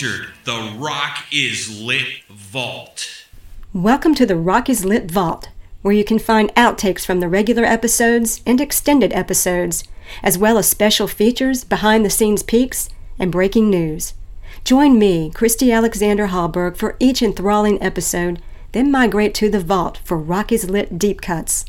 Entered the Rock is Lit Vault. Welcome to the Rock is Lit Vault, where you can find outtakes from the regular episodes and extended episodes, as well as special features, behind the scenes peeks, and breaking news. Join me, Christy Alexander Hallberg, for each enthralling episode, then migrate to the vault for Rock is Lit Deep Cuts.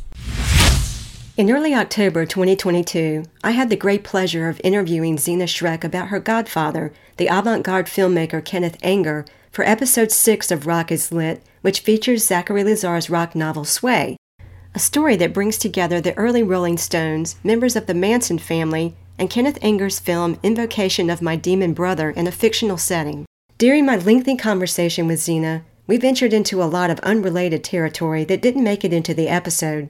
In early October 2022, I had the great pleasure of interviewing Zeena Schreck about her godfather, the avant garde filmmaker Kenneth Anger, for episode 6 of Rock is Lit, which features Zachary Lazar's rock novel Sway, a story that brings together the early Rolling Stones, members of the Manson family, and Kenneth Anger's film Invocation of My Demon Brother in a fictional setting. During my lengthy conversation with Zeena, we ventured into a lot of unrelated territory that didn't make it into the episode,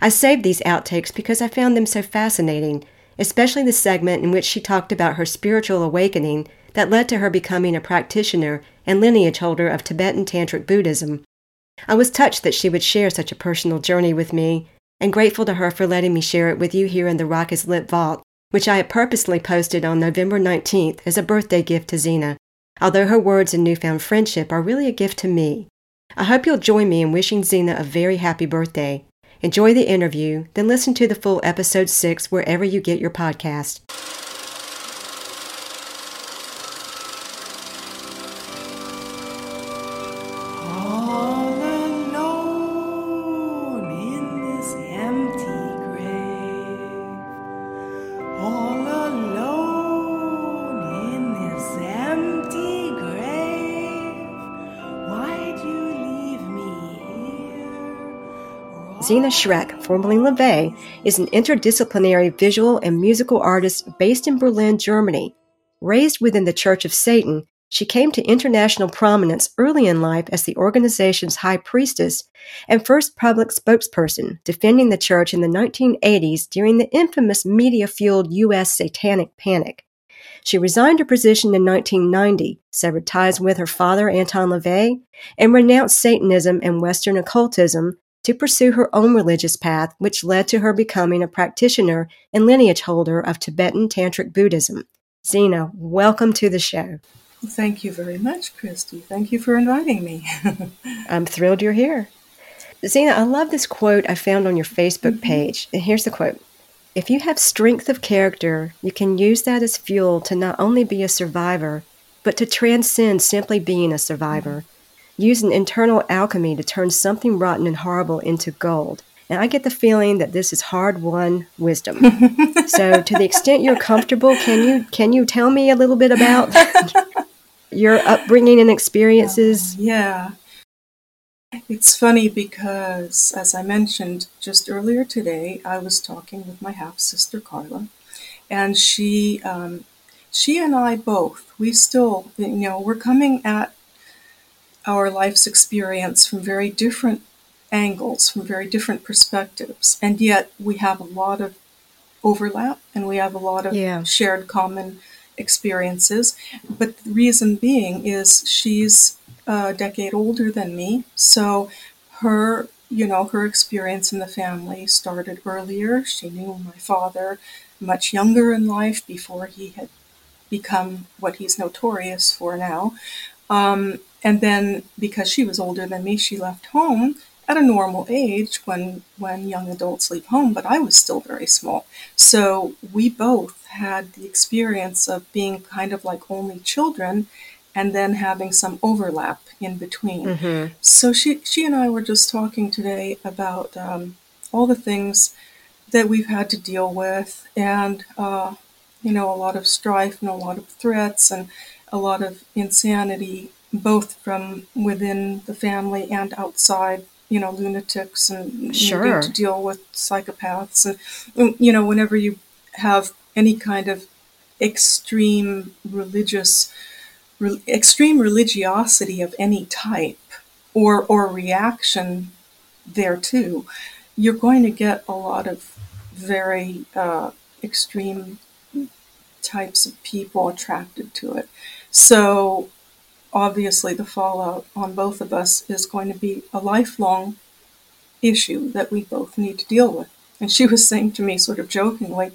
I saved these outtakes because I found them so fascinating, especially the segment in which she talked about her spiritual awakening that led to her becoming a practitioner and lineage holder of Tibetan Tantric Buddhism. I was touched that she would share such a personal journey with me, and grateful to her for letting me share it with you here in the Rock is Lit Vault, which I had purposely posted on November 19th as a birthday gift to Zeena, although her words and newfound friendship are really a gift to me. I hope you'll join me in wishing Zeena a very happy birthday. Enjoy the interview, then listen to the full episode 6 wherever you get your podcast. Zeena Schreck, formerly LaVey, is an interdisciplinary visual and musical artist based in Berlin, Germany. Raised within the Church of Satan, she came to international prominence early in life as the organization's high priestess and first public spokesperson, defending the church in the 1980s during the infamous media fueled U.S. satanic panic. She resigned her position in 1990, severed ties with her father, Anton LaVey, and renounced Satanism and Western occultism to pursue her own religious path, which led to her becoming a practitioner and lineage holder of Tibetan Tantric Buddhism. Zeena, welcome to the show. Thank you very much, Christy. Thank you for inviting me. I'm thrilled you're here. Zeena, I love this quote I found on your Facebook mm-hmm. page. And here's the quote If you have strength of character, you can use that as fuel to not only be a survivor, but to transcend simply being a survivor. Use an internal alchemy to turn something rotten and horrible into gold. And I get the feeling that this is hard-won wisdom. so, to the extent you're comfortable, can you can you tell me a little bit about your upbringing and experiences? Uh, yeah. It's funny because, as I mentioned just earlier today, I was talking with my half sister Carla, and she, um, she and I both, we still, you know, we're coming at our life's experience from very different angles, from very different perspectives, and yet we have a lot of overlap and we have a lot of yeah. shared common experiences. But the reason being is she's a decade older than me, so her you know her experience in the family started earlier. She knew my father much younger in life before he had become what he's notorious for now. Um, and then because she was older than me, she left home at a normal age when when young adults leave home, but I was still very small. So we both had the experience of being kind of like only children and then having some overlap in between. Mm-hmm. So she she and I were just talking today about um, all the things that we've had to deal with, and uh, you know, a lot of strife and a lot of threats and a lot of insanity both from within the family and outside you know lunatics and sure. to deal with psychopaths and you know whenever you have any kind of extreme religious re- extreme religiosity of any type or or reaction there too you're going to get a lot of very uh, extreme types of people attracted to it so obviously the fallout on both of us is going to be a lifelong issue that we both need to deal with. And she was saying to me, sort of jokingly,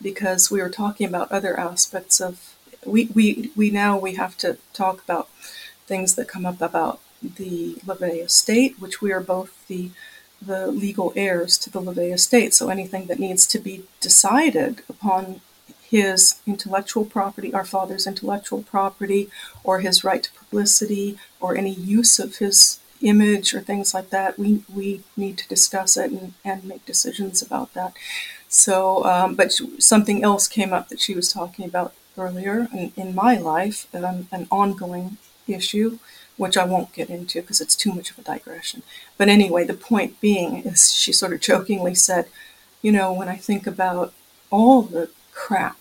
because we were talking about other aspects of we, we, we now we have to talk about things that come up about the LaVey estate, which we are both the the legal heirs to the LaVey estate. So anything that needs to be decided upon his intellectual property, our father's intellectual property, or his right to publicity, or any use of his image or things like that, we, we need to discuss it and, and make decisions about that. So, um, but something else came up that she was talking about earlier in, in my life, um, an ongoing issue, which I won't get into because it's too much of a digression. But anyway, the point being is she sort of jokingly said, you know, when I think about all the crap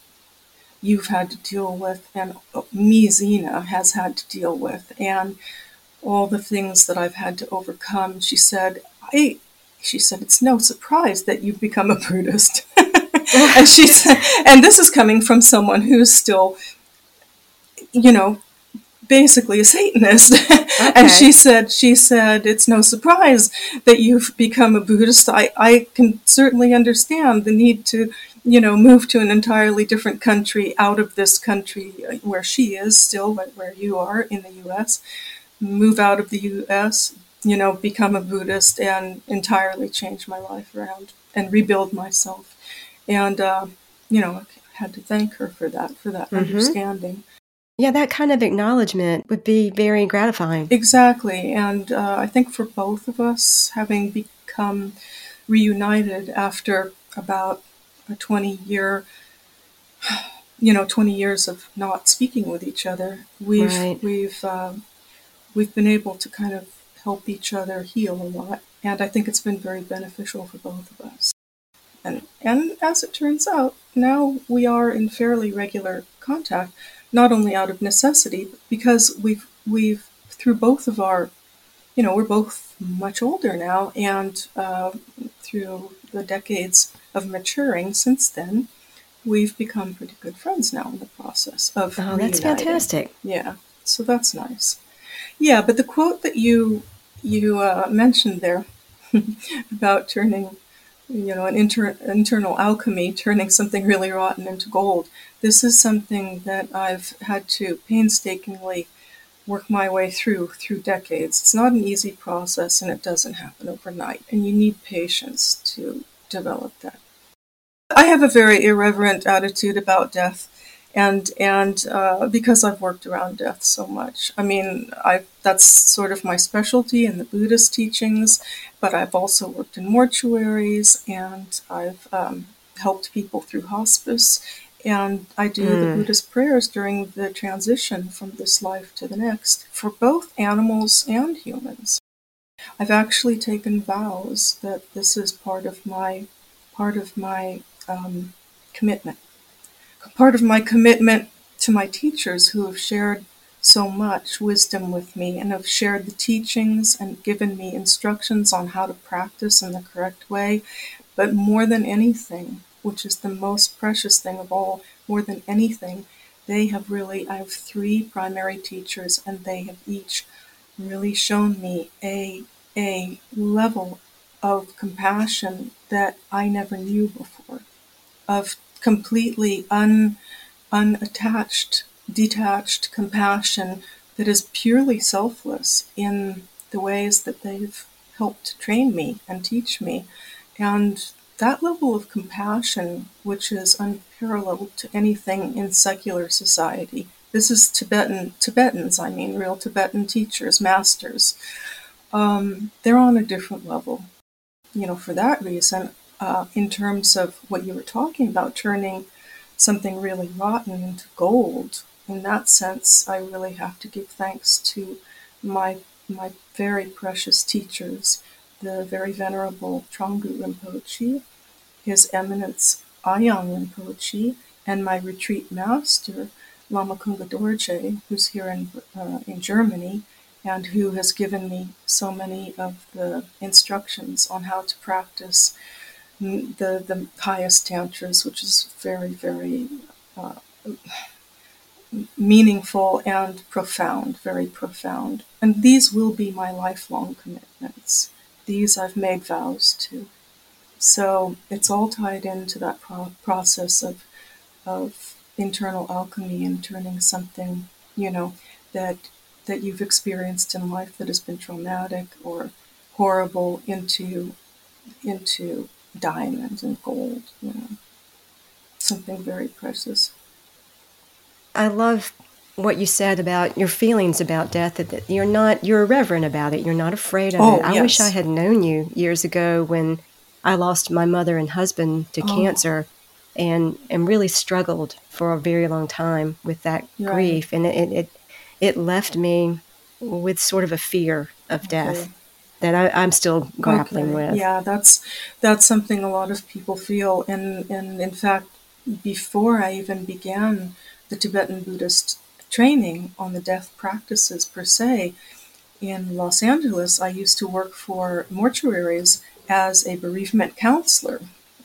you've had to deal with and me, Zeena, has had to deal with, and all the things that I've had to overcome, she said, I, she said, it's no surprise that you've become a Buddhist. and she said, and this is coming from someone who's still, you know, basically a Satanist. Okay. and she said, she said, it's no surprise that you've become a Buddhist. I, I can certainly understand the need to, you know, move to an entirely different country out of this country where she is still, where you are in the U.S. Move out of the U.S., you know, become a Buddhist and entirely change my life around and rebuild myself. And, uh, you know, I had to thank her for that, for that mm-hmm. understanding. Yeah, that kind of acknowledgement would be very gratifying. Exactly. And uh, I think for both of us, having become reunited after about a 20 year, you know, 20 years of not speaking with each other, we've, right. we've, uh, we've been able to kind of help each other heal a lot. And I think it's been very beneficial for both of us. And, and as it turns out, now we are in fairly regular contact not only out of necessity, but because we've we've through both of our, you know, we're both much older now, and uh, through the decades of maturing since then, we've become pretty good friends now in the process of. Oh, that's fantastic! Yeah, so that's nice. Yeah, but the quote that you you uh, mentioned there about turning you know, an inter- internal alchemy, turning something really rotten into gold. This is something that I've had to painstakingly work my way through through decades. It's not an easy process and it doesn't happen overnight, and you need patience to develop that. I have a very irreverent attitude about death and and uh, because I've worked around death so much, I mean, I that's sort of my specialty in the Buddhist teachings. But I've also worked in mortuaries, and I've um, helped people through hospice, and I do mm. the Buddhist prayers during the transition from this life to the next for both animals and humans. I've actually taken vows that this is part of my part of my um, commitment part of my commitment to my teachers who have shared so much wisdom with me and have shared the teachings and given me instructions on how to practice in the correct way. But more than anything, which is the most precious thing of all, more than anything, they have really, I have three primary teachers and they have each really shown me a, a level of compassion that I never knew before, of completely un, unattached, detached compassion that is purely selfless in the ways that they've helped train me and teach me. And that level of compassion, which is unparalleled to anything in secular society, this is Tibetan Tibetans, I mean, real Tibetan teachers, masters. Um, they're on a different level. You know, for that reason, uh, in terms of what you were talking about, turning something really rotten into gold. In that sense, I really have to give thanks to my my very precious teachers, the very venerable Trungpa Rinpoche, His Eminence Ayang Rinpoche, and my retreat master, Lama Kunga Dorje, who's here in uh, in Germany, and who has given me so many of the instructions on how to practice the the highest tantras, which is very very uh, meaningful and profound, very profound. And these will be my lifelong commitments. These I've made vows to. So it's all tied into that pro- process of of internal alchemy and turning something, you know, that that you've experienced in life that has been traumatic or horrible into into diamonds and gold, you know. Something very precious. I love what you said about your feelings about death that you're not you're irreverent about it you're not afraid of oh, it i yes. wish i had known you years ago when i lost my mother and husband to oh. cancer and and really struggled for a very long time with that right. grief and it, it it left me with sort of a fear of death okay. That I, am still grappling okay. with yeah that's that's something a lot of people feel and and in fact before i even began the tibetan buddhist training on the death practices per se. In Los Angeles, I used to work for mortuaries as a bereavement counselor,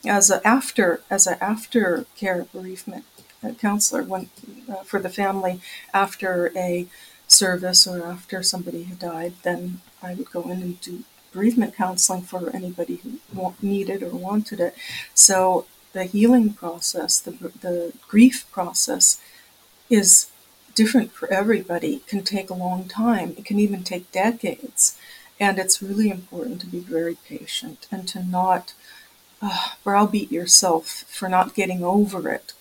as a after as an aftercare bereavement uh, counselor when, uh, for the family after a service or after somebody had died. Then I would go in and do bereavement counseling for anybody who needed or wanted it. So the healing process, the the grief process, is different for everybody, It can take a long time. It can even take decades. And it's really important to be very patient and to not uh, browbeat yourself for not getting over it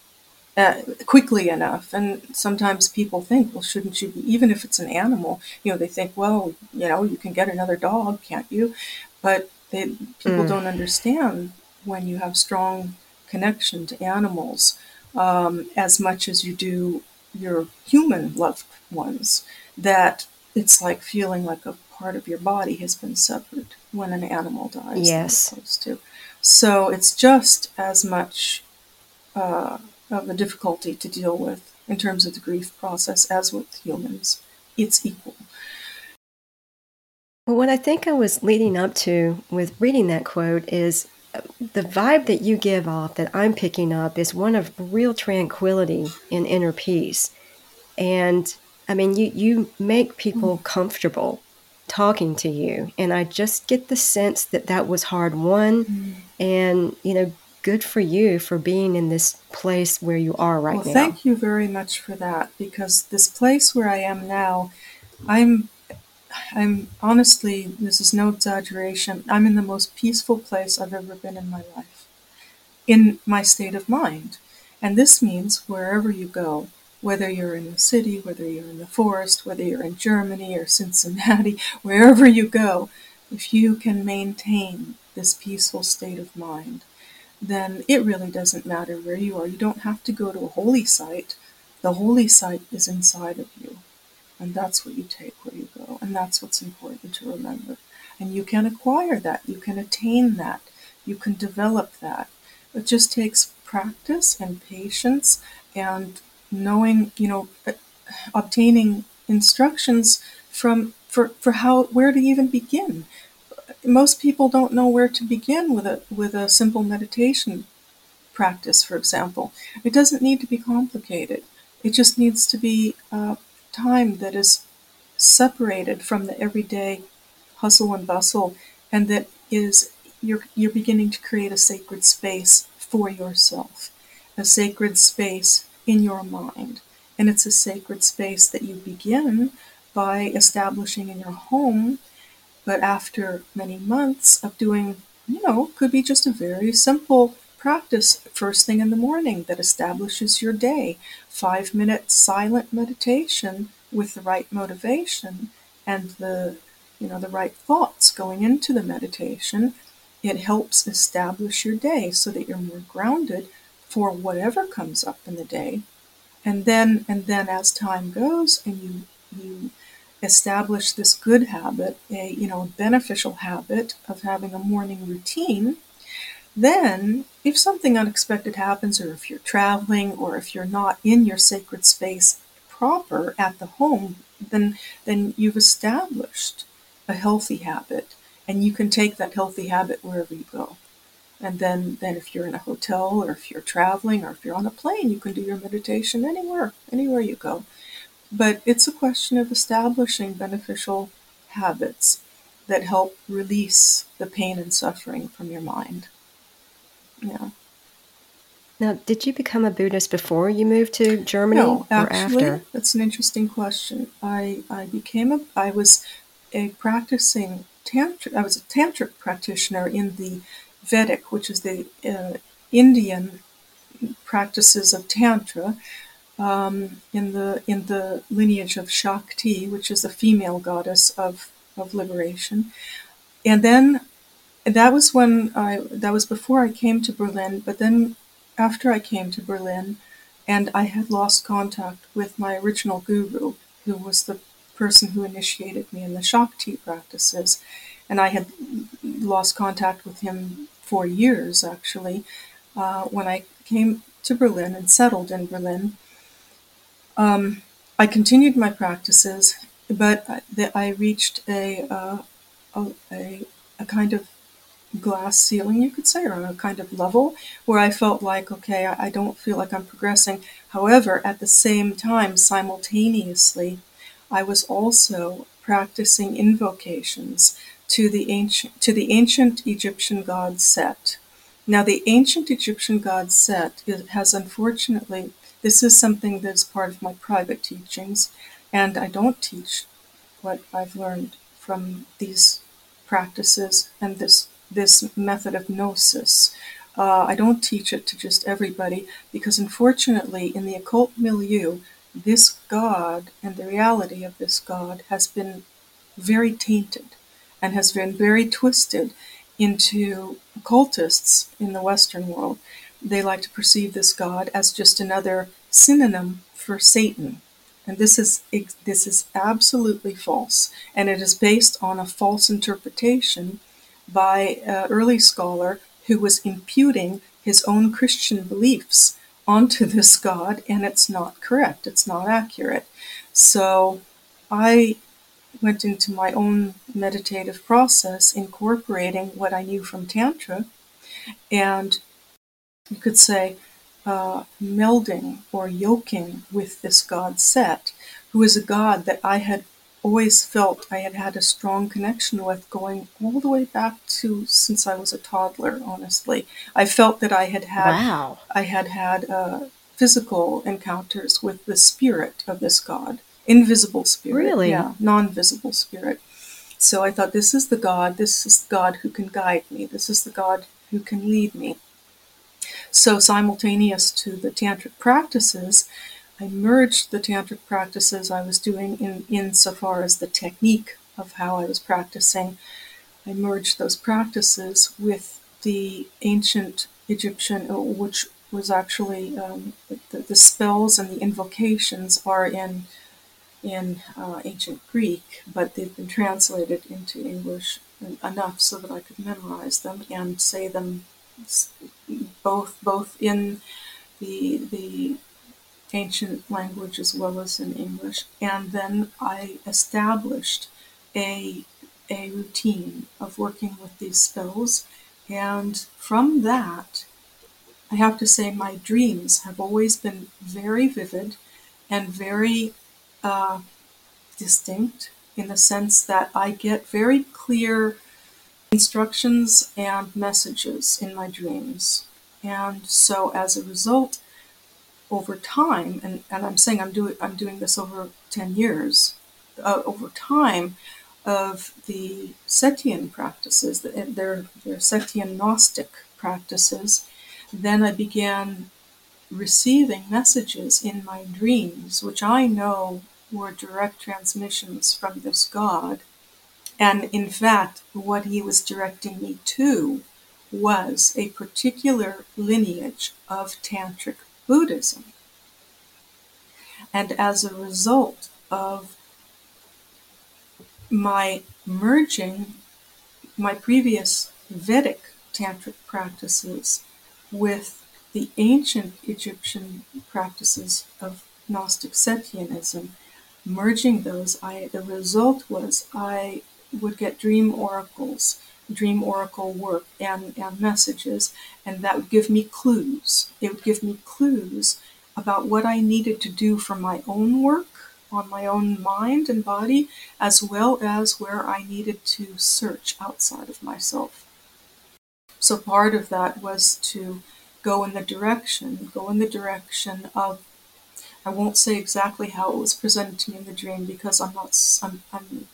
uh, quickly enough. And sometimes people think, well, shouldn't you be, even if it's an animal, you know, they think, well, you know, you can get another dog, can't you? But they, people mm. don't understand when you have strong connection to animals um, as much as you do your human loved ones that it's like feeling like a part of your body has been severed when an animal dies. Yes. So it's just as much uh, of a difficulty to deal with in terms of the grief process as with humans. It's equal. Well, what I think I was leading up to with reading that quote is the vibe that you give off that I'm picking up is one of real tranquility and inner peace. And I mean, you, you make people mm. comfortable talking to you. And I just get the sense that that was hard won. Mm. And, you know, good for you for being in this place where you are right well, now. Thank you very much for that because this place where I am now, I'm I'm honestly, this is no exaggeration, I'm in the most peaceful place I've ever been in my life, in my state of mind. And this means wherever you go, whether you're in the city, whether you're in the forest, whether you're in Germany or Cincinnati, wherever you go, if you can maintain this peaceful state of mind, then it really doesn't matter where you are. You don't have to go to a holy site. The holy site is inside of you. And that's what you take where you go. And that's what's important to remember. And you can acquire that. You can attain that. You can develop that. It just takes practice and patience and knowing, you know, obtaining instructions from for, for how where to even begin. Most people don't know where to begin with a with a simple meditation practice, for example. It doesn't need to be complicated. It just needs to be uh, time that is separated from the everyday hustle and bustle and that is you're you're beginning to create a sacred space for yourself a sacred space in your mind and it's a sacred space that you begin by establishing in your home but after many months of doing you know could be just a very simple practice first thing in the morning that establishes your day. Five minute silent meditation with the right motivation and the you know the right thoughts going into the meditation. It helps establish your day so that you're more grounded for whatever comes up in the day. And then and then as time goes and you you establish this good habit, a you know beneficial habit of having a morning routine, then, if something unexpected happens, or if you're traveling, or if you're not in your sacred space proper at the home, then, then you've established a healthy habit, and you can take that healthy habit wherever you go. And then, then if you're in a hotel, or if you're traveling, or if you're on a plane, you can do your meditation anywhere, anywhere you go. But it's a question of establishing beneficial habits that help release the pain and suffering from your mind. Yeah. Now, did you become a Buddhist before you moved to Germany No, or after? that's an interesting question. I I became a I was a practicing tantric. I was a tantric practitioner in the Vedic, which is the uh, Indian practices of tantra, um, in the in the lineage of Shakti, which is the female goddess of of liberation. And then that was when I that was before I came to Berlin. But then after I came to Berlin, and I had lost contact with my original guru, who was the person who initiated me in the Shakti practices, and I had lost contact with him for years actually. Uh, when I came to Berlin and settled in Berlin, um, I continued my practices, but I, I reached a, uh, a, a, kind of glass ceiling, you could say, or a kind of level where I felt like, okay, I, I don't feel like I'm progressing. However, at the same time, simultaneously, I was also practicing invocations to the ancient to the ancient Egyptian god Set. Now, the ancient Egyptian god Set has unfortunately this is something that's part of my private teachings, and I don't teach what I've learned from these practices and this this method of gnosis. Uh, I don't teach it to just everybody because, unfortunately, in the occult milieu, this God and the reality of this God has been very tainted and has been very twisted into occultists in the Western world. They like to perceive this God as just another synonym for Satan. And this is this is absolutely false, and it is based on a false interpretation by an early scholar who was imputing his own Christian beliefs onto this God, and it's not correct. It's not accurate. So I went into my own meditative process, incorporating what I knew from Tantra, and you could say uh, melding or yoking with this god Set, who is a god that I had always felt I had had a strong connection with going all the way back to since I was a toddler, honestly. I felt that I had had Wow. I had had uh, physical encounters with the spirit of this god, invisible spirit, Really? yeah, non-visible spirit. So I thought, this is the God. This is the God who can guide me. This is the God who can lead me. So simultaneous to the tantric practices, I merged the tantric practices I was doing in insofar as the technique of how I was practicing. I merged those practices with the ancient Egyptian, uh, which was actually um, the, the spells and the invocations are in in uh, ancient Greek, but they've been translated into English enough so that I could memorize them and say them both both in the the ancient language as well as in English. And then I established a a routine of working with these spells, and from that, I have to say my dreams have always been very vivid and very uh, distinct in the sense that I get very clear instructions and messages in my dreams. And so as a result, over time, and, and I'm saying I'm doing I'm doing this over 10 years, uh, over time of the Setian practices, the- their, their Setian Gnostic practices, then I began receiving messages in my dreams, which I know were direct transmissions from this God. And in fact, what he was directing me to was a particular lineage of Tantric Buddhism. And as a result of my merging my previous Vedic Tantric practices with the ancient Egyptian practices of Gnostic Setianism, merging those, I the result was I would get dream oracles, dream oracle work and, and messages, and that would give me clues. It would give me clues about what I needed to do for my own work on my own mind and body, as well as where I needed to search outside of myself. So part of that was to go in the direction, go in the direction of I won't say exactly how it was presented to me in the dream because I'm not. I'm, I'm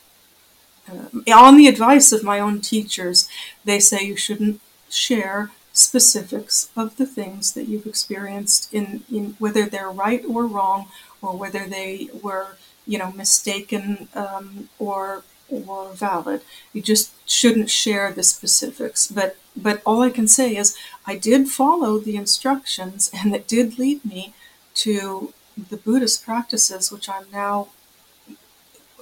uh, on the advice of my own teachers. They say you shouldn't share specifics of the things that you've experienced in, in whether they're right or wrong or whether they were you know mistaken um, or or valid. You just shouldn't share the specifics. But but all I can say is I did follow the instructions and it did lead me to the Buddhist practices, which I'm now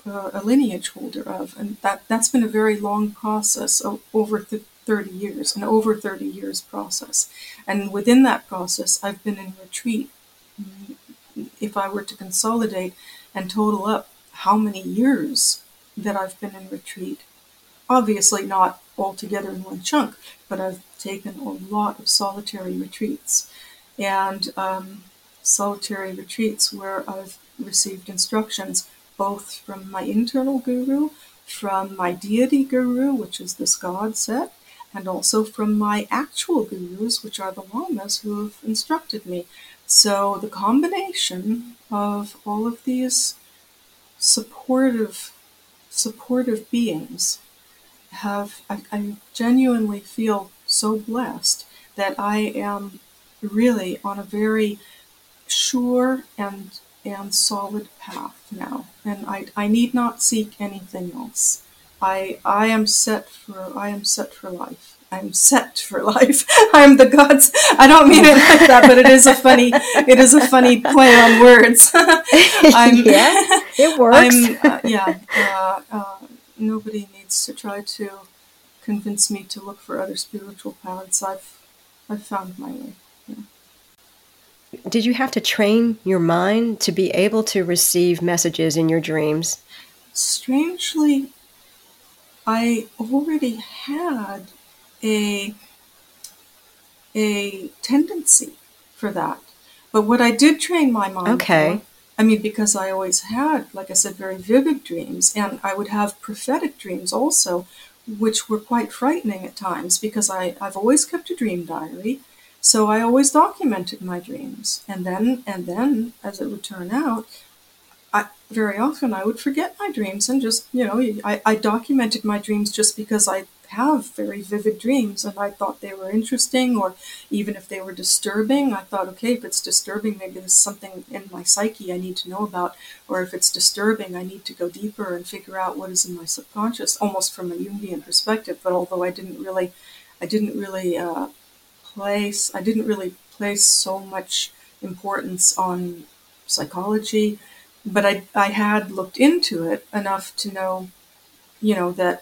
uh, a lineage holder of, and that that's been a very long process over th- 30 years, an over 30 years process, and within that process, I've been in retreat. If I were to consolidate and total up how many years that I've been in retreat, obviously not all together in one chunk, but I've taken a lot of solitary retreats, and um, solitary retreats where I've received instructions both from my internal guru, from my deity guru, which is this God Set, and also from my actual gurus, which are the lamas who have instructed me. So the combination of all of these supportive supportive beings have I, I genuinely feel so blessed that I am really on a very sure and and solid path now, and I, I need not seek anything else. I I am set for I am set for life. I'm set for life. I'm the gods. I don't mean it like that, but it is a funny it is a funny play on words. I'm, yeah, it works. I'm, uh, yeah, uh, uh, nobody needs to try to convince me to look for other spiritual paths. I've I've found my way. Did you have to train your mind to be able to receive messages in your dreams? Strangely, I already had a a tendency for that. But what I did train my mind okay. For, I mean, because I always had, like I said, very vivid dreams, and I would have prophetic dreams also, which were quite frightening at times because I, I've always kept a dream diary. So I always documented my dreams, and then and then, as it would turn out, I very often I would forget my dreams and just you know I, I documented my dreams just because I have very vivid dreams and I thought they were interesting or even if they were disturbing I thought okay if it's disturbing maybe there's something in my psyche I need to know about. Or if it's disturbing I need to go deeper and figure out what is in my subconscious almost from a Jungian perspective. But although I didn't really I didn't really uh, place. I didn't really place so much importance on psychology, but I, I had looked into it enough to know, you know, that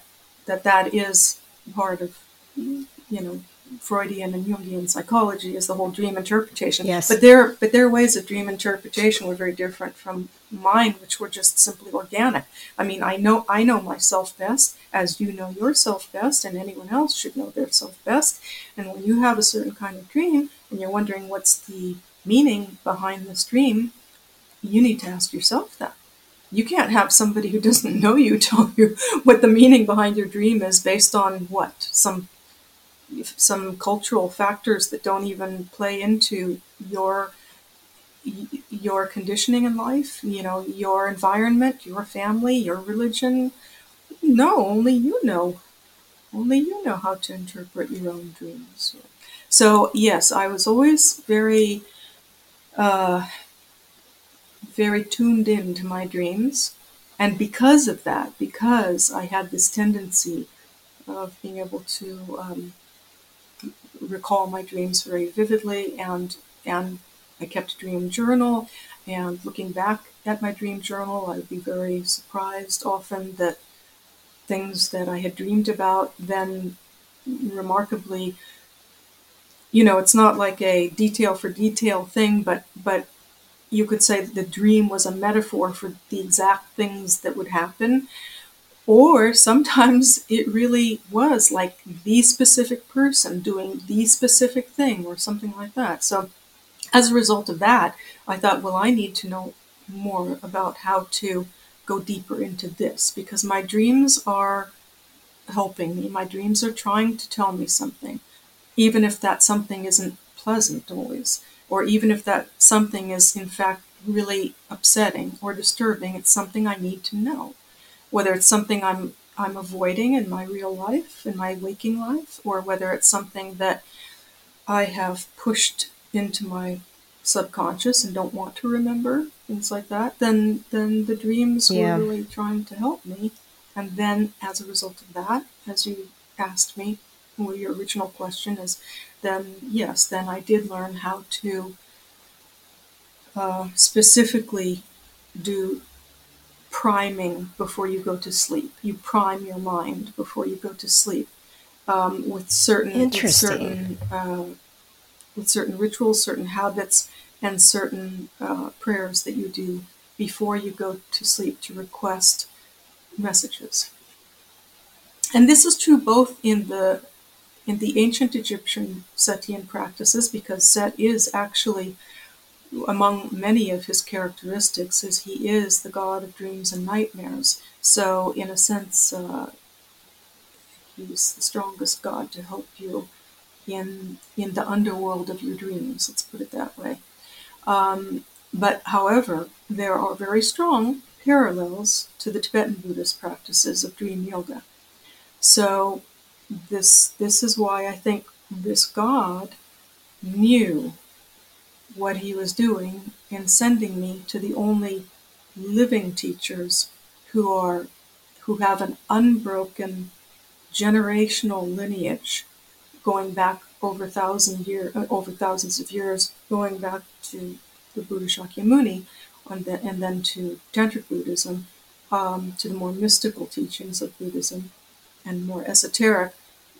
that that is part of, you know, Freudian and Jungian psychology is the whole dream interpretation. Yes. But their but their ways of dream interpretation were very different from mine, which were just simply organic. I mean, I know I know myself best, as you know yourself best, and anyone else should know their self best. And when you have a certain kind of dream and you're wondering what's the meaning behind this dream, you need to ask yourself that. You can't have somebody who doesn't know you tell you what the meaning behind your dream is based on what some some cultural factors that don't even play into your your conditioning in life, you know, your environment, your family, your religion. No, only you know. Only you know how to interpret your own dreams. So yes, I was always very, uh, very tuned in to my dreams, and because of that, because I had this tendency of being able to um, recall my dreams very vividly and and I kept a dream journal and looking back at my dream journal I would be very surprised often that things that I had dreamed about then remarkably you know it's not like a detail for detail thing but but you could say the dream was a metaphor for the exact things that would happen or sometimes it really was like the specific person doing the specific thing or something like that. So, as a result of that, I thought, well, I need to know more about how to go deeper into this because my dreams are helping me. My dreams are trying to tell me something, even if that something isn't pleasant always. Or even if that something is in fact really upsetting or disturbing, it's something I need to know. Whether it's something I'm I'm avoiding in my real life, in my waking life, or whether it's something that I have pushed into my subconscious and don't want to remember, things like that, then then the dreams Yeah. were really trying to help me. And then as a result of that, as you asked me, well, your original question is, then yes, then I did learn how to uh, specifically do priming before you go to sleep. You prime your mind before you go to sleep um, with certain with certain uh, with certain rituals, certain habits, and certain uh, prayers that you do before you go to sleep to request messages. And this is true both in the in the ancient Egyptian Setian practices, because Set is actually among many of his characteristics is he is the god of dreams and nightmares. So in a sense, uh, he's the strongest god to help you in in the underworld of your dreams. Let's put it that way. Um, but however, there are very strong parallels to the Tibetan Buddhist practices of dream yoga. So this this is why I think this God knew what he was doing in sending me to the only living teachers who are who have an unbroken generational lineage going back over thousand year uh, over thousands of years going back to the Buddha Shakyamuni and then, and then to Tantric Buddhism um, to the more mystical teachings of Buddhism and more esoteric.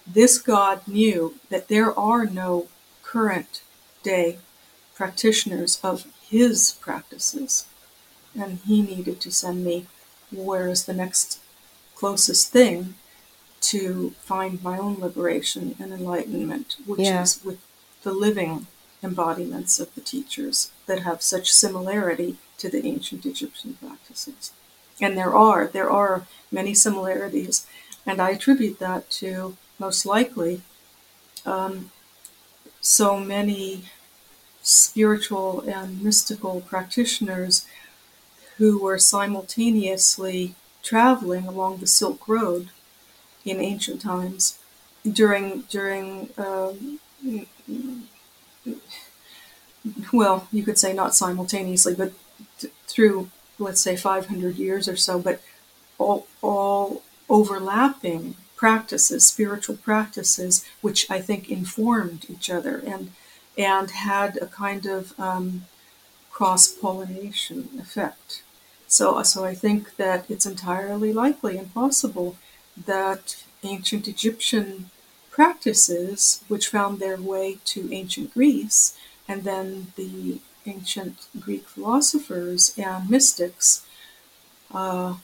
This God knew that there are no current day practitioners of his practices, and he needed to send me where is the next closest thing to find my own liberation and enlightenment, which Yeah. is with the living embodiments of the teachers that have such similarity to the ancient Egyptian practices. And there are, there are many similarities, and I attribute that to most likely um, so many spiritual and mystical practitioners who were simultaneously traveling along the Silk Road in ancient times during during um, well you could say not simultaneously but th- through let's say 500 years or so but all, all overlapping practices spiritual practices which i think informed each other. And and had a kind of um, cross pollination effect. So, so I think that it's entirely likely and possible that ancient Egyptian practices, which found their way to ancient Greece, and then the ancient Greek philosophers and mystics, uh,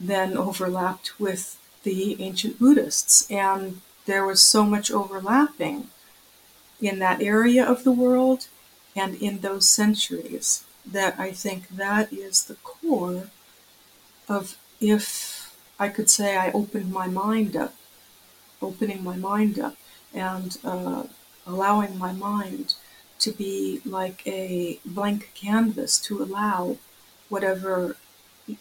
then overlapped with the ancient Buddhists. And there was so much overlapping in that area of the world and in those centuries that I think that is the core of if I could say I opened my mind up, opening my mind up and uh, allowing my mind to be like a blank canvas to allow whatever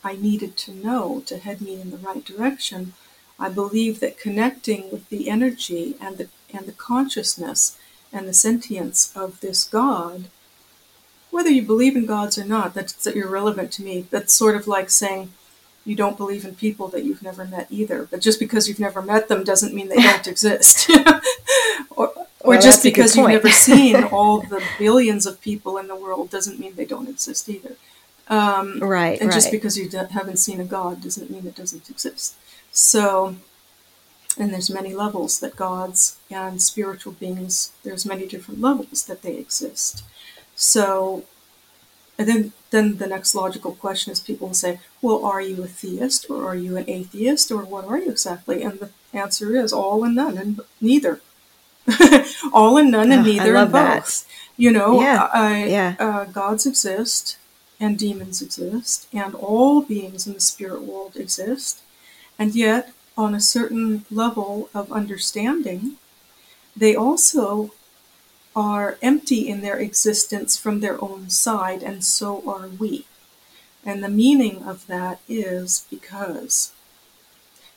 I needed to know to head me in the right direction. I believe that connecting with the energy and the and the consciousness and the sentience of this God, whether you believe in gods or not, that's irrelevant to me. That's sort of like saying you don't believe in people that you've never met either. But just because you've never met them doesn't mean they don't exist. or or Well, just that's a good because you've never seen all the billions of people in the world doesn't mean they don't exist either. Um, Right, and just because you haven't seen a god doesn't mean it doesn't exist. So, and there's many levels that gods and spiritual beings, there's many different levels that they exist. So, and then, then the next logical question is people will say, well, are you a theist or are you an atheist or what are you exactly? And the answer is all and none and neither. all and none and Oh, I neither and that. both. You know, Yeah, I, yeah. Uh, gods exist and demons exist and all beings in the spirit world exist. And yet, on a certain level of understanding, they also are empty in their existence from their own side, and so are we. And the meaning of that is because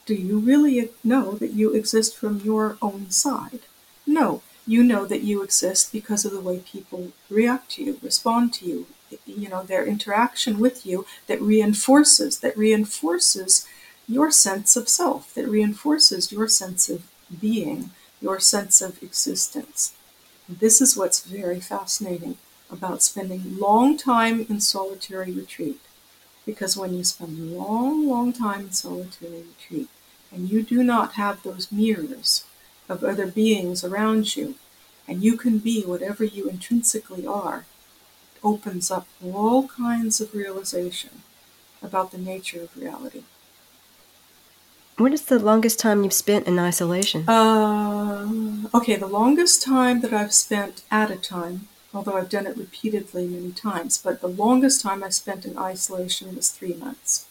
do you really know that you exist from your own side? No, you know that you exist because of the way people react to you, respond to you, you know, their interaction with you that reinforces, that reinforces your sense of self, that reinforces your sense of being, your sense of existence. This is what's very fascinating about spending long time in solitary retreat. Because when you spend long, long time in solitary retreat, and you do not have those mirrors of other beings around you, and you can be whatever you intrinsically are, it opens up all kinds of realization about the nature of reality. What is the longest time you've spent in isolation? Uh, okay, the longest time that I've spent at a time, although I've done it repeatedly many times, but the longest time I spent in isolation was three months.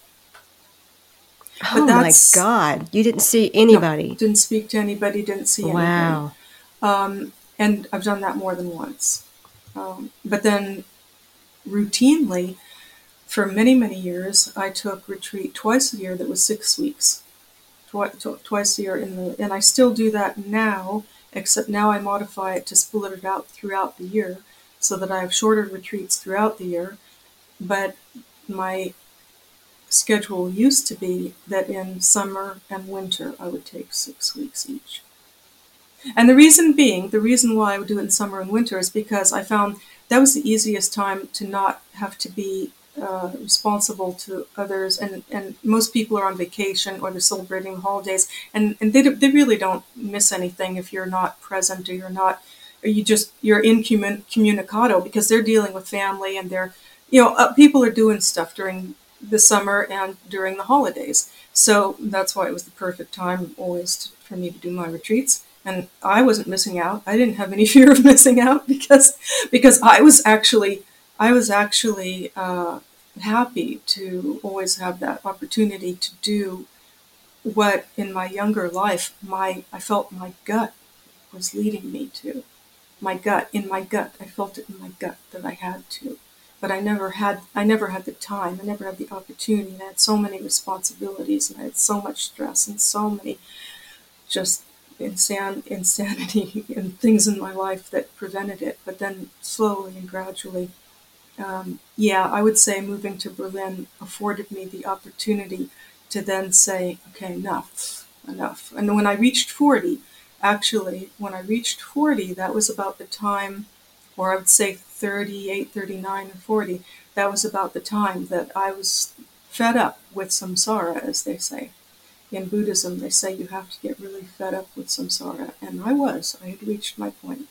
oh my God! You didn't see anybody. No, didn't speak to anybody. Didn't see anybody. Wow. Um, and I've done that more than once. Um, but then, routinely, for many many years, I took retreat twice a year. That was six weeks twi- twice a year in the, and I still do that now, except now I modify it to split it out throughout the year so that I have shorter retreats throughout the year. But my schedule used to be that in summer and winter I would take six weeks each. And the reason being, the reason why I would do it in summer and winter is because I found that was the easiest time to not have to be uh, responsible to others, and, and most people are on vacation or they're celebrating holidays, and, and they, they really don't miss anything if you're not present or you're not, or you just, you're incommunicado because they're dealing with family and they're, you know, uh, people are doing stuff during the summer and during the holidays. So that's why it was the perfect time always to, for me to do my retreats. And I wasn't missing out. I didn't have any fear of missing out because because I was actually I was actually uh, happy to always have that opportunity to do what in my younger life my I felt my gut was leading me to. My gut, in my gut, I felt it in my gut that I had to. But I never had I never had the time, I never had the opportunity, and I had so many responsibilities and I had so much stress and so many just insan- insanity and things in my life that prevented it. But then slowly and gradually um, yeah, I would say moving to Berlin afforded me the opportunity to then say, okay, enough, enough. And when I reached 40, actually, when I reached 40, that was about the time, or I would say 38, 39, or 40, that was about the time that I was fed up with samsara, as they say. In Buddhism, they say you have to get really fed up with samsara. And I was. I had reached my point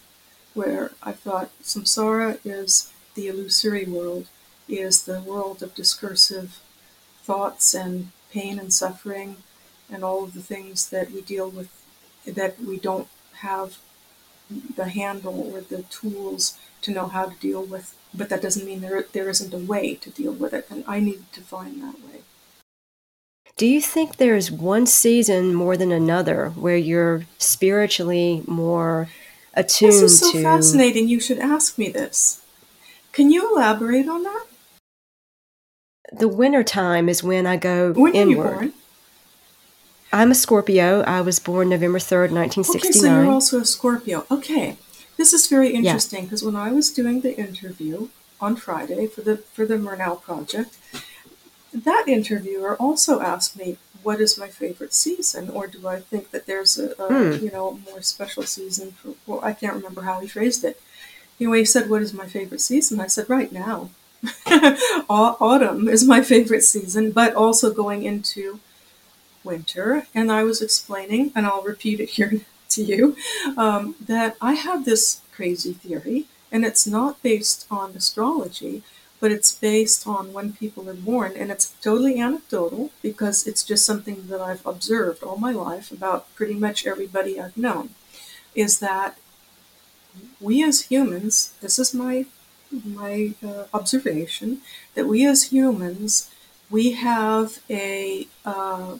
where I thought samsara is the illusory world is the world of discursive thoughts and pain and suffering and all of the things that we deal with that we don't have the handle or the tools to know how to deal with but that doesn't mean there there isn't a way to deal with it and I needed to find that way. Do you think there's one season more than another where you're spiritually more attuned to? This is so to... fascinating. You should ask me this. Can you elaborate on that? The winter time is when I go when inward. Are you born? I'm a Scorpio. I was born November 3rd, 1969. Okay, so you're also a Scorpio. Okay. This is very interesting because yeah. when I was doing the interview on Friday for the for the Murnau project, that interviewer also asked me what is my favorite season or do I think that there's a, a hmm. you know more special season for well I can't remember how he phrased it Anyway, he said, What is my favorite season? I said, Right now. Autumn is my favorite season, but also going into winter. And I was explaining, and I'll repeat it here to you, um, that I have this crazy theory, and it's not based on astrology, but it's based on when people are born. And it's totally anecdotal because it's just something that I've observed all my life about pretty much everybody I've known. Is that we as humans, this is my my uh, observation, that we as humans, we have a uh,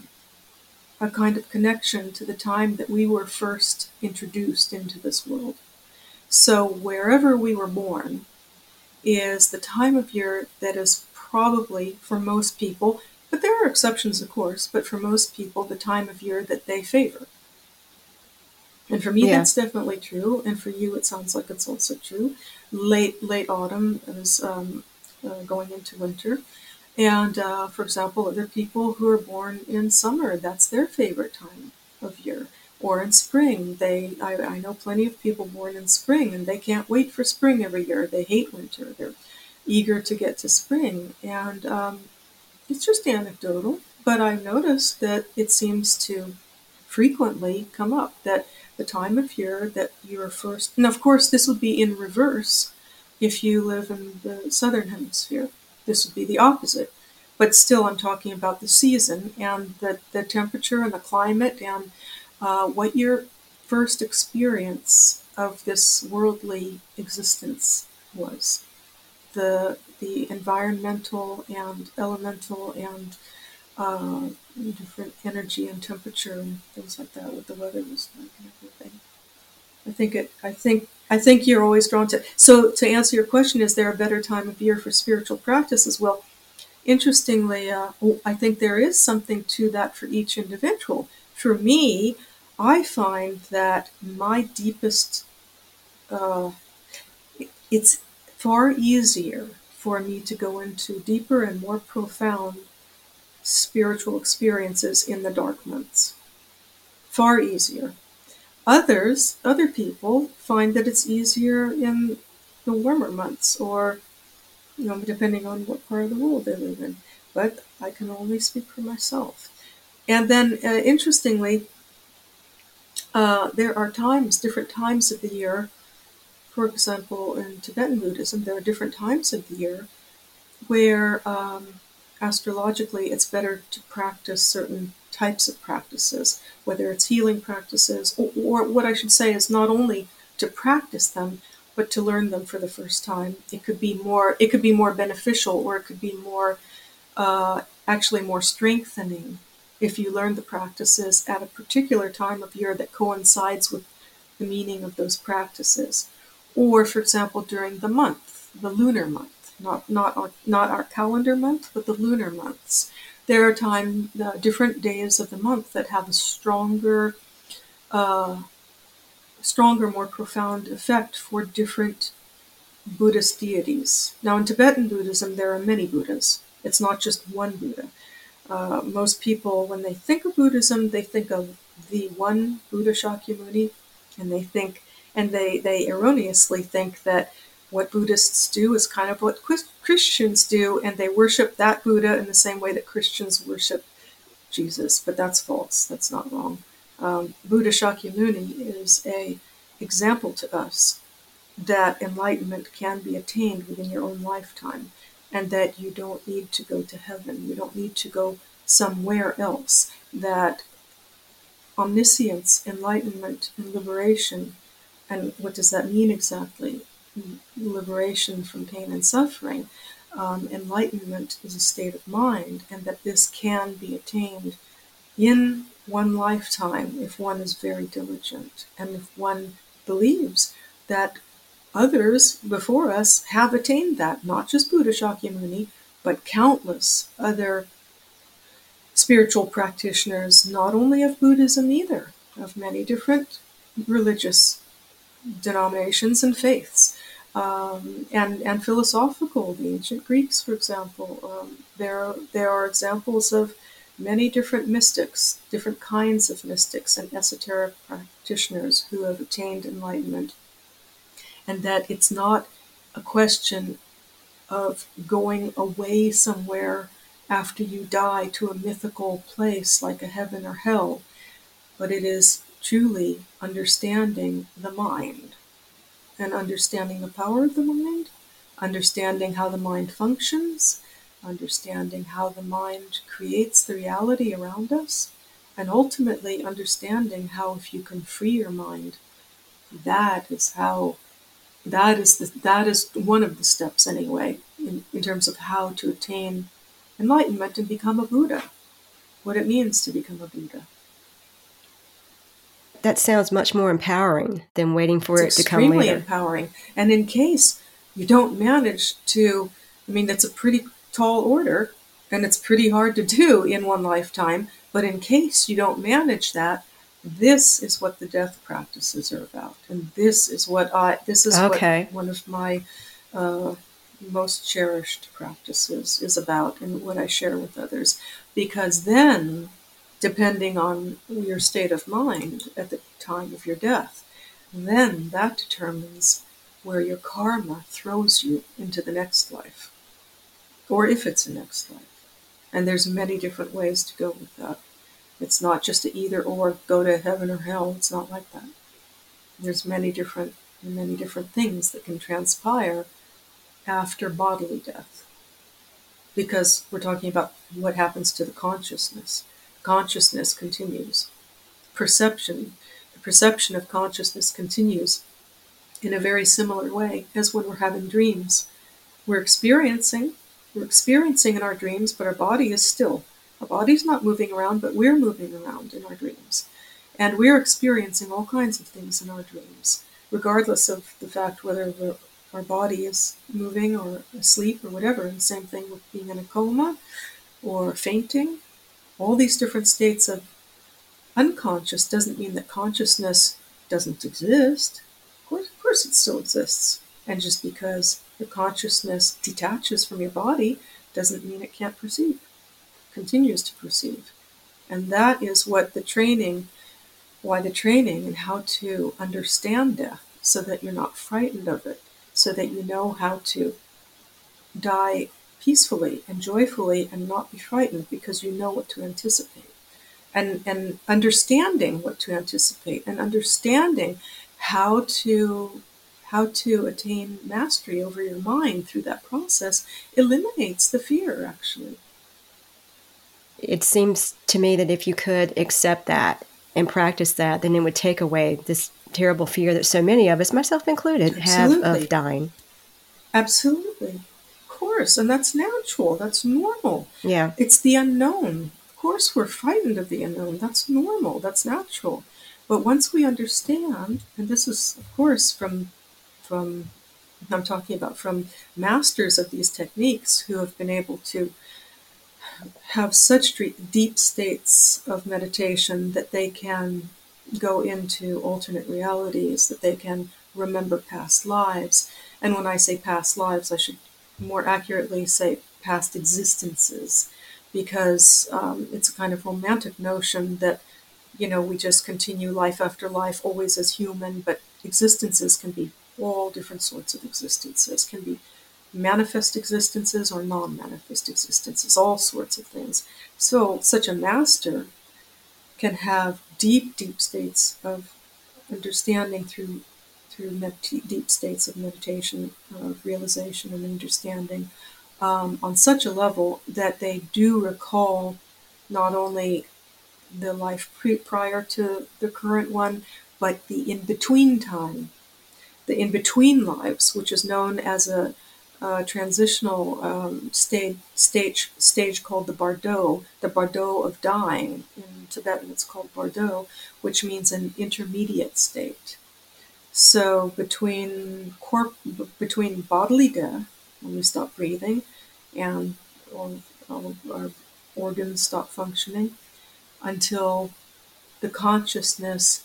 a kind of connection to the time that we were first introduced into this world. So wherever we were born is the time of year that is probably for most people, but there are exceptions, of course, but for most people, the time of year that they favor. And for me, Yeah. that's definitely true. And for you, it sounds like it's also true. Late late autumn is um, uh, going into winter. And uh, for example, other people who are born in summer, that's their favorite time of year. Or in spring, they I, I know plenty of people born in spring, and they can't wait for spring every year. They hate winter. They're eager to get to spring, and um, it's just anecdotal. But I've noticed that it seems to frequently come up that the time of year that you're first, and of course, this would be in reverse if you live in the southern hemisphere. This would be the opposite. But still, I'm talking about the season and the, the temperature and the climate and uh, what your first experience of this worldly existence was. The, the environmental and elemental and uh, different energy and temperature and things like that, what the weather was like and everything. I think it. I think. I think you're always drawn to. So to answer your question, is there a better time of year for spiritual practices? Well, interestingly, uh, I think there is something to that for each individual. For me, I find that my deepest. Uh, it's far easier for me to go into deeper and more profound spiritual experiences in the dark months. Far easier. Others, other people, find that it's easier in the warmer months or, you know, depending on what part of the world they live in. But I can only speak for myself. And then, uh, interestingly, uh, there are times, different times of the year. For example, in Tibetan Buddhism, there are different times of the year where um, astrologically it's better to practice certain types of practices, whether it's healing practices, or, or, what I should say is not only to practice them, but to learn them for the first time. It could be more, it could be more beneficial, or it could be more, uh, actually more strengthening if you learn the practices at a particular time of year that coincides with the meaning of those practices. Or, for example, during the month, the lunar month not not our, not our calendar month, but the lunar months. There are time uh, different days of the month that have a stronger, uh, stronger, more profound effect for different Buddhist deities. Now, in Tibetan Buddhism, there are many Buddhas. It's not just one Buddha. Uh, most people, when they think of Buddhism, they think of the one Buddha Shakyamuni, and they think, and they they erroneously think that what Buddhists do is kind of what Christians do, and they worship that Buddha in the same way that Christians worship Jesus. But that's false. That's not wrong. Um, Buddha Shakyamuni is a example to us that enlightenment can be attained within your own lifetime, and that you don't need to go to heaven. You don't need to go somewhere else. That omniscience, enlightenment, and liberation. And what does that mean exactly? Liberation from pain and suffering, um, enlightenment is a state of mind, and that this can be attained in one lifetime if one is very diligent and if one believes that others before us have attained that, not just Buddha Shakyamuni, but countless other spiritual practitioners, not only of Buddhism either, of many different religious denominations and faiths um, and and philosophical. The ancient Greeks, for example, um, there there are examples of many different mystics, different kinds of mystics and esoteric practitioners who have attained enlightenment, and that it's not a question of going away somewhere after you die to a mythical place like a heaven or hell, but it is truly understanding the mind and understanding the power of the mind, understanding how the mind functions, understanding how the mind creates the reality around us, and ultimately understanding how if you can free your mind, that is how that is the, that is one of the steps anyway in, in terms of how to attain enlightenment and become a Buddha. What it means to become a Buddha. That sounds much more empowering than waiting for it's it to come later. extremely empowering. And in case you don't manage to, I mean, that's a pretty tall order and it's pretty hard to do in one lifetime. But in case you don't manage that, this is what the death practices are about, and this is what I. This is Okay. what one of my uh, most cherished practices is about, and what I share with others. Because then, depending on your state of mind at the time of your death, then that determines where your karma throws you into the next life, or if it's a next life. And there's many different ways to go with that. It's not just a either or go to heaven or hell. It's not like that. There's many different many different things that can transpire after bodily death. Because we're talking about what happens to the consciousness. Consciousness continues. Perception, the perception of consciousness continues in a very similar way as when we're having dreams. We're experiencing, we're experiencing in our dreams, but our body is still. Our body's not moving around, but we're moving around in our dreams. And we're experiencing all kinds of things in our dreams, regardless of the fact whether our body is moving or asleep or whatever. And the same thing with being in a coma or fainting. All these different states of unconscious doesn't mean that consciousness doesn't exist. Of course, of course, it still exists. And just because your consciousness detaches from your body doesn't mean it can't perceive continues to perceive. And that is what the training, why the training and how to understand death so that you're not frightened of it, so that you know how to die peacefully and joyfully and not be frightened because you know what to anticipate. And, and understanding what to anticipate and understanding how to how to attain mastery over your mind through that process eliminates the fear actually It seems to me that if you could accept that and practice that, then it would take away this terrible fear that so many of us, myself included, have of dying. Absolutely. Of course. And that's natural. That's normal. Yeah. It's the unknown. Of course, we're frightened of the unknown. That's normal. That's natural. But once we understand, and this is, of course, from, from, I'm talking about from masters of these techniques who have been able to have such deep states of meditation that they can go into alternate realities, that they can remember past lives. And when I say past lives, I should more accurately say past existences, because um, it's a kind of romantic notion that, you know, we just continue life after life, always as human, but existences can be all different sorts of existences, can be manifest existences or non manifest existences, all sorts of things. So, such a master can have deep, deep states of understanding through through med- deep states of meditation, of realization and understanding um, on such a level that they do recall not only the life pre- prior to the current one, but the in between time, the in between lives, which is known as a, a transitional um, stage, stage stage called the Bardo, the Bardo of dying. In Tibetan, it's called Bardo, which means an intermediate state. So between corp- between bodily death, when we stop breathing, and all, all our organs stop functioning, until the consciousness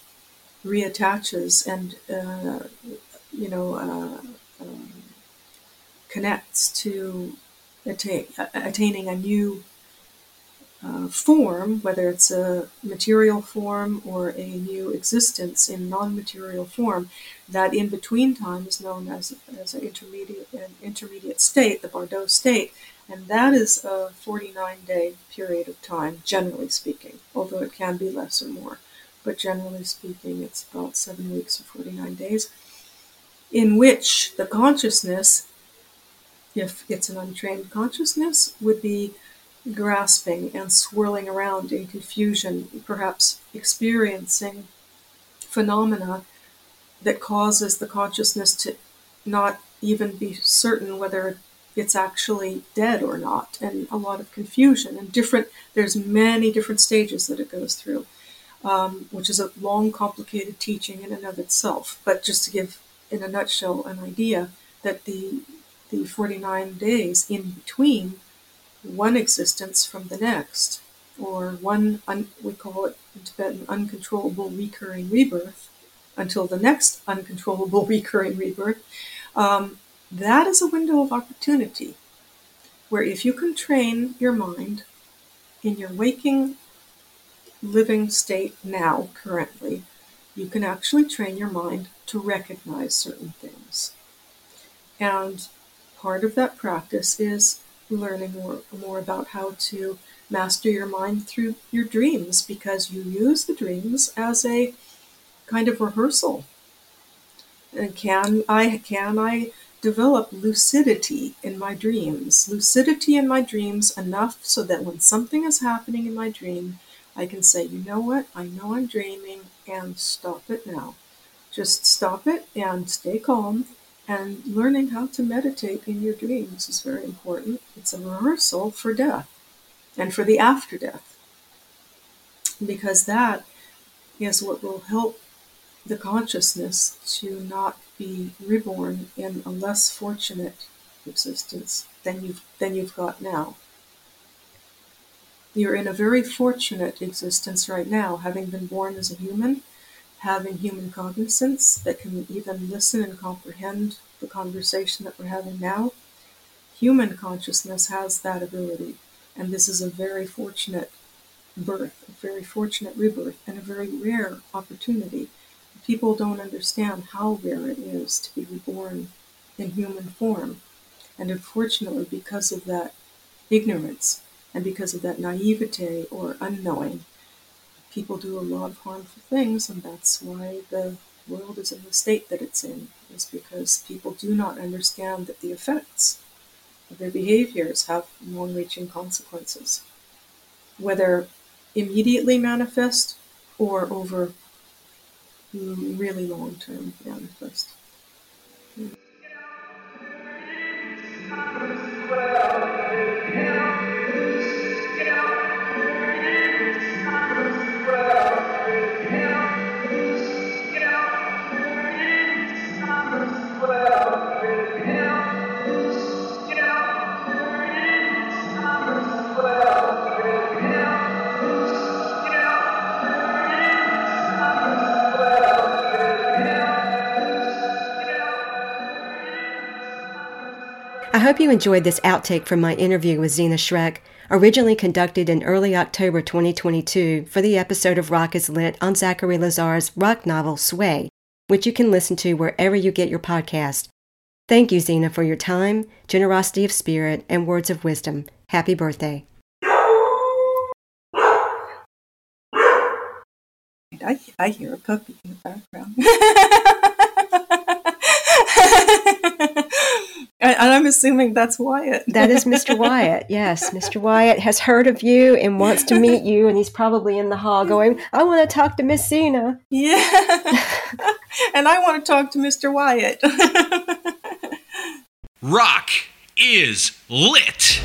reattaches and uh, you know uh, um, connects to attain, attaining a new uh, form, whether it's a material form or a new existence in non-material form, that in between time is known as, as an intermediate an intermediate state, the Bardo state, and that is a 49 day period of time, generally speaking, although it can be less or more. But generally speaking, it's about seven weeks or 49 days, in which the consciousness, if it's an untrained consciousness, would be grasping and swirling around in confusion, perhaps experiencing phenomena that causes the consciousness to not even be certain whether it's actually dead or not, and a lot of confusion and different. There's many different stages that it goes through. um, which is a long, complicated teaching in and of itself. But just to give, in a nutshell, an idea that the the 49 days in between one existence from the next, or one, un, we call it in Tibetan, uncontrollable recurring rebirth, until the next uncontrollable recurring rebirth, um, that is a window of opportunity where if you can train your mind in your waking living state now, currently, you can actually train your mind to recognize certain things. And part of that practice is learning more, more about how to master your mind through your dreams because you use the dreams as a kind of rehearsal. And can I can I develop lucidity in my dreams? Lucidity in my dreams enough so that when something is happening in my dream, I can say, you know what, I know I'm dreaming and stop it now. Just stop it and stay calm. And learning how to meditate in your dreams is very important. It's a rehearsal for death and for the after death. Because that is what will help the consciousness to not be reborn in a less fortunate existence than you've, than you've got now. You're in a very fortunate existence right now, having been born as a human, having human cognizance that can even listen and comprehend the conversation that we're having now. Human consciousness has that ability, and this is a very fortunate birth, a very fortunate rebirth, and a very rare opportunity. People don't understand how rare it is to be reborn in human form. And unfortunately, because of that ignorance, and because of that naivete or unknowing, people do a lot of harmful things, and that's why the world is in the state that it's in, is because people do not understand that the effects of their behaviors have long reaching consequences, whether immediately manifest or over really long term manifest. Hope you enjoyed this outtake from my interview with Zeena Schreck, originally conducted in early October 2022 for the episode of Rock is Lit on Zachary Lazar's rock novel Sway, which you can listen to wherever you get your podcast. Thank you, Zeena, for your time, generosity of spirit, and words of wisdom. Happy birthday. I, I hear a puppy in the background. And I'm assuming that's Wyatt. that is Mr. Wyatt. Yes, Mr. Wyatt has heard of you and wants to meet you, and he's probably in the hall going, "I want to talk to Miss Zeena." Yeah, and I want to talk to Mr. Wyatt. Rock is lit.